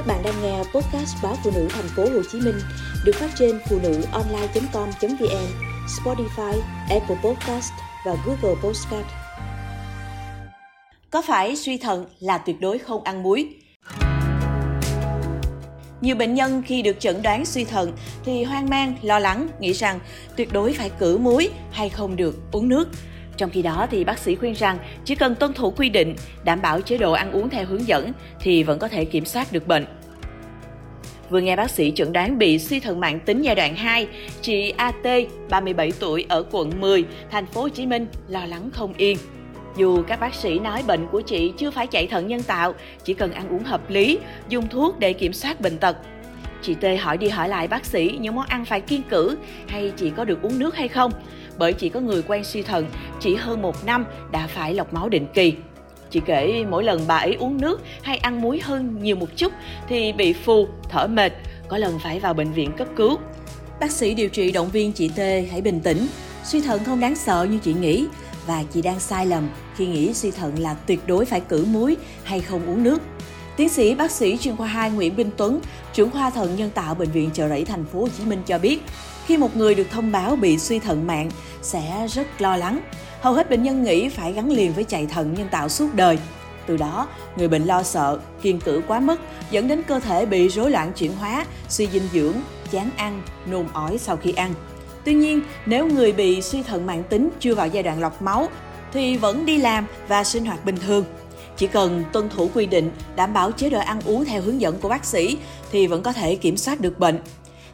Các bạn đang nghe podcast báo phụ nữ thành phố Hồ Chí Minh được phát trên phụ nữ online.com.vn, Spotify, Apple Podcast và Google Podcast. Có phải suy thận là tuyệt đối không ăn muối? Nhiều bệnh nhân khi được chẩn đoán suy thận thì hoang mang, lo lắng, nghĩ rằng tuyệt đối phải cử muối hay không được uống nước. Trong khi đó thì bác sĩ khuyên rằng chỉ cần tuân thủ quy định, đảm bảo chế độ ăn uống theo hướng dẫn thì vẫn có thể kiểm soát được bệnh. Vừa nghe bác sĩ chẩn đoán bị suy thận mạng tính giai đoạn 2, chị AT, 37 tuổi ở quận 10, thành phố Hồ Chí Minh lo lắng không yên. Dù các bác sĩ nói bệnh của chị chưa phải chạy thận nhân tạo, chỉ cần ăn uống hợp lý, dùng thuốc để kiểm soát bệnh tật. Chị T hỏi đi hỏi lại bác sĩ những món ăn phải kiêng cử hay chị có được uống nước hay không, bởi chị có người quen suy thận chỉ hơn một năm đã phải lọc máu định kỳ. Chị kể mỗi lần bà ấy uống nước hay ăn muối hơn nhiều một chút thì bị phù, thở mệt, có lần phải vào bệnh viện cấp cứu. Bác sĩ điều trị động viên chị T hãy bình tĩnh, suy thận không đáng sợ như chị nghĩ và chị đang sai lầm khi nghĩ suy thận là tuyệt đối phải cử muối hay không uống nước. Tiến sĩ bác sĩ chuyên khoa 2 Nguyễn Minh Tuấn, trưởng khoa thận nhân tạo bệnh viện Chợ Rẫy thành phố Hồ Chí Minh cho biết, khi một người được thông báo bị suy thận mạng sẽ rất lo lắng. Hầu hết bệnh nhân nghĩ phải gắn liền với chạy thận nhân tạo suốt đời. Từ đó, người bệnh lo sợ, kiên cử quá mức, dẫn đến cơ thể bị rối loạn chuyển hóa, suy dinh dưỡng, chán ăn, nôn ói sau khi ăn. Tuy nhiên, nếu người bị suy thận mạng tính chưa vào giai đoạn lọc máu thì vẫn đi làm và sinh hoạt bình thường. Chỉ cần tuân thủ quy định, đảm bảo chế độ ăn uống theo hướng dẫn của bác sĩ thì vẫn có thể kiểm soát được bệnh.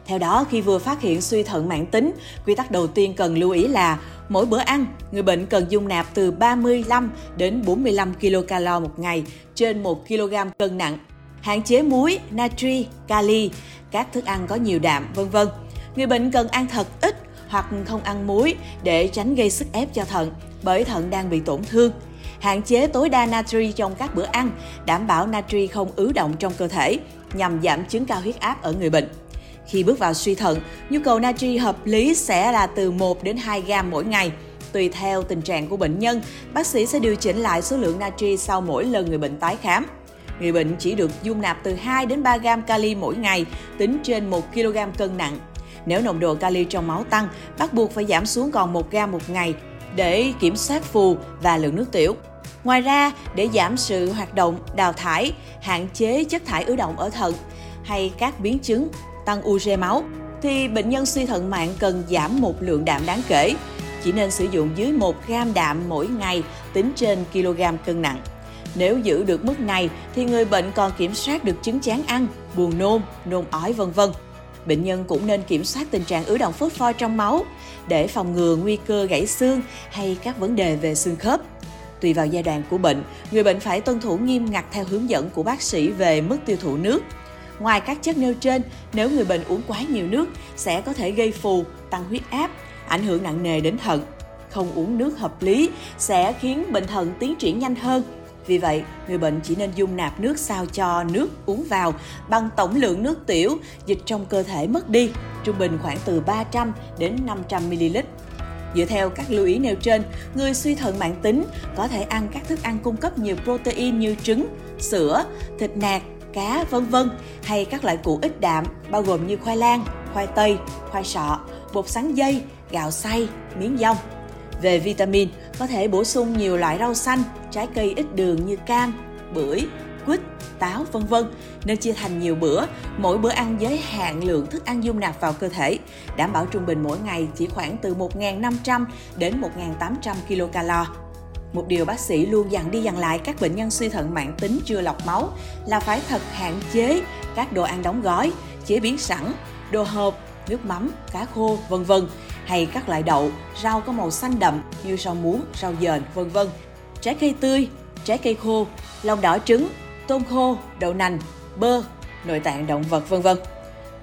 Theo đó, khi vừa phát hiện suy thận mạng tính, quy tắc đầu tiên cần lưu ý là mỗi bữa ăn, người bệnh cần dung nạp từ 35 đến 45 kcal một ngày trên 1 kg cân nặng. Hạn chế muối, natri, kali, các thức ăn có nhiều đạm, vân vân. Người bệnh cần ăn thật ít hoặc không ăn muối để tránh gây sức ép cho thận, bởi thận đang bị tổn thương. Hạn chế tối đa natri trong các bữa ăn, đảm bảo natri không ứ động trong cơ thể, nhằm giảm chứng cao huyết áp ở người bệnh. Khi bước vào suy thận, nhu cầu natri hợp lý sẽ là từ 1 đến 2 gram mỗi ngày. Tùy theo tình trạng của bệnh nhân, bác sĩ sẽ điều chỉnh lại số lượng natri sau mỗi lần người bệnh tái khám. Người bệnh chỉ được dung nạp từ 2 đến 3 gram kali mỗi ngày, tính trên 1 kg cân nặng. Nếu nồng độ kali trong máu tăng, bắt buộc phải giảm xuống còn 1 gram một ngày để kiểm soát phù và lượng nước tiểu. Ngoài ra, để giảm sự hoạt động đào thải, hạn chế chất thải ứ động ở thận hay các biến chứng tăng ure máu, thì bệnh nhân suy thận mạng cần giảm một lượng đạm đáng kể, chỉ nên sử dụng dưới 1 gram đạm mỗi ngày tính trên kg cân nặng. Nếu giữ được mức này thì người bệnh còn kiểm soát được chứng chán ăn, buồn nôn, nôn ói vân vân. Bệnh nhân cũng nên kiểm soát tình trạng ứ động pho trong máu để phòng ngừa nguy cơ gãy xương hay các vấn đề về xương khớp. Tùy vào giai đoạn của bệnh, người bệnh phải tuân thủ nghiêm ngặt theo hướng dẫn của bác sĩ về mức tiêu thụ nước. Ngoài các chất nêu trên, nếu người bệnh uống quá nhiều nước sẽ có thể gây phù, tăng huyết áp, ảnh hưởng nặng nề đến thận. Không uống nước hợp lý sẽ khiến bệnh thận tiến triển nhanh hơn. Vì vậy, người bệnh chỉ nên dung nạp nước sao cho nước uống vào bằng tổng lượng nước tiểu dịch trong cơ thể mất đi, trung bình khoảng từ 300 đến 500 ml. Dựa theo các lưu ý nêu trên, người suy thận mạng tính có thể ăn các thức ăn cung cấp nhiều protein như trứng, sữa, thịt nạc, cá, vân vân hay các loại củ ít đạm bao gồm như khoai lang, khoai tây, khoai sọ, bột sắn dây, gạo xay, miếng dông. Về vitamin, có thể bổ sung nhiều loại rau xanh, trái cây ít đường như cam, bưởi, quýt, táo vân vân nên chia thành nhiều bữa, mỗi bữa ăn giới hạn lượng thức ăn dung nạp vào cơ thể, đảm bảo trung bình mỗi ngày chỉ khoảng từ 1.500 đến 1.800 kcal. Một điều bác sĩ luôn dặn đi dặn lại các bệnh nhân suy thận mạng tính chưa lọc máu là phải thật hạn chế các đồ ăn đóng gói, chế biến sẵn, đồ hộp, nước mắm, cá khô, vân vân hay các loại đậu, rau có màu xanh đậm như rau muống, rau dền, vân vân. Trái cây tươi, trái cây khô, lòng đỏ trứng, tôm khô, đậu nành, bơ, nội tạng động vật vân vân.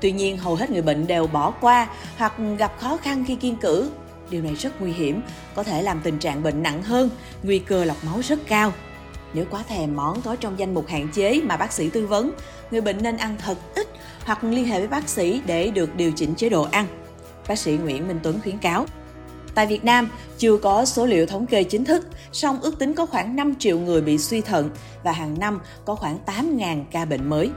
Tuy nhiên, hầu hết người bệnh đều bỏ qua hoặc gặp khó khăn khi kiên cử. Điều này rất nguy hiểm, có thể làm tình trạng bệnh nặng hơn, nguy cơ lọc máu rất cao. Nếu quá thèm món có trong danh mục hạn chế mà bác sĩ tư vấn, người bệnh nên ăn thật ít hoặc liên hệ với bác sĩ để được điều chỉnh chế độ ăn. Bác sĩ Nguyễn Minh Tuấn khuyến cáo. Tại Việt Nam, chưa có số liệu thống kê chính thức, song ước tính có khoảng 5 triệu người bị suy thận và hàng năm có khoảng 8.000 ca bệnh mới.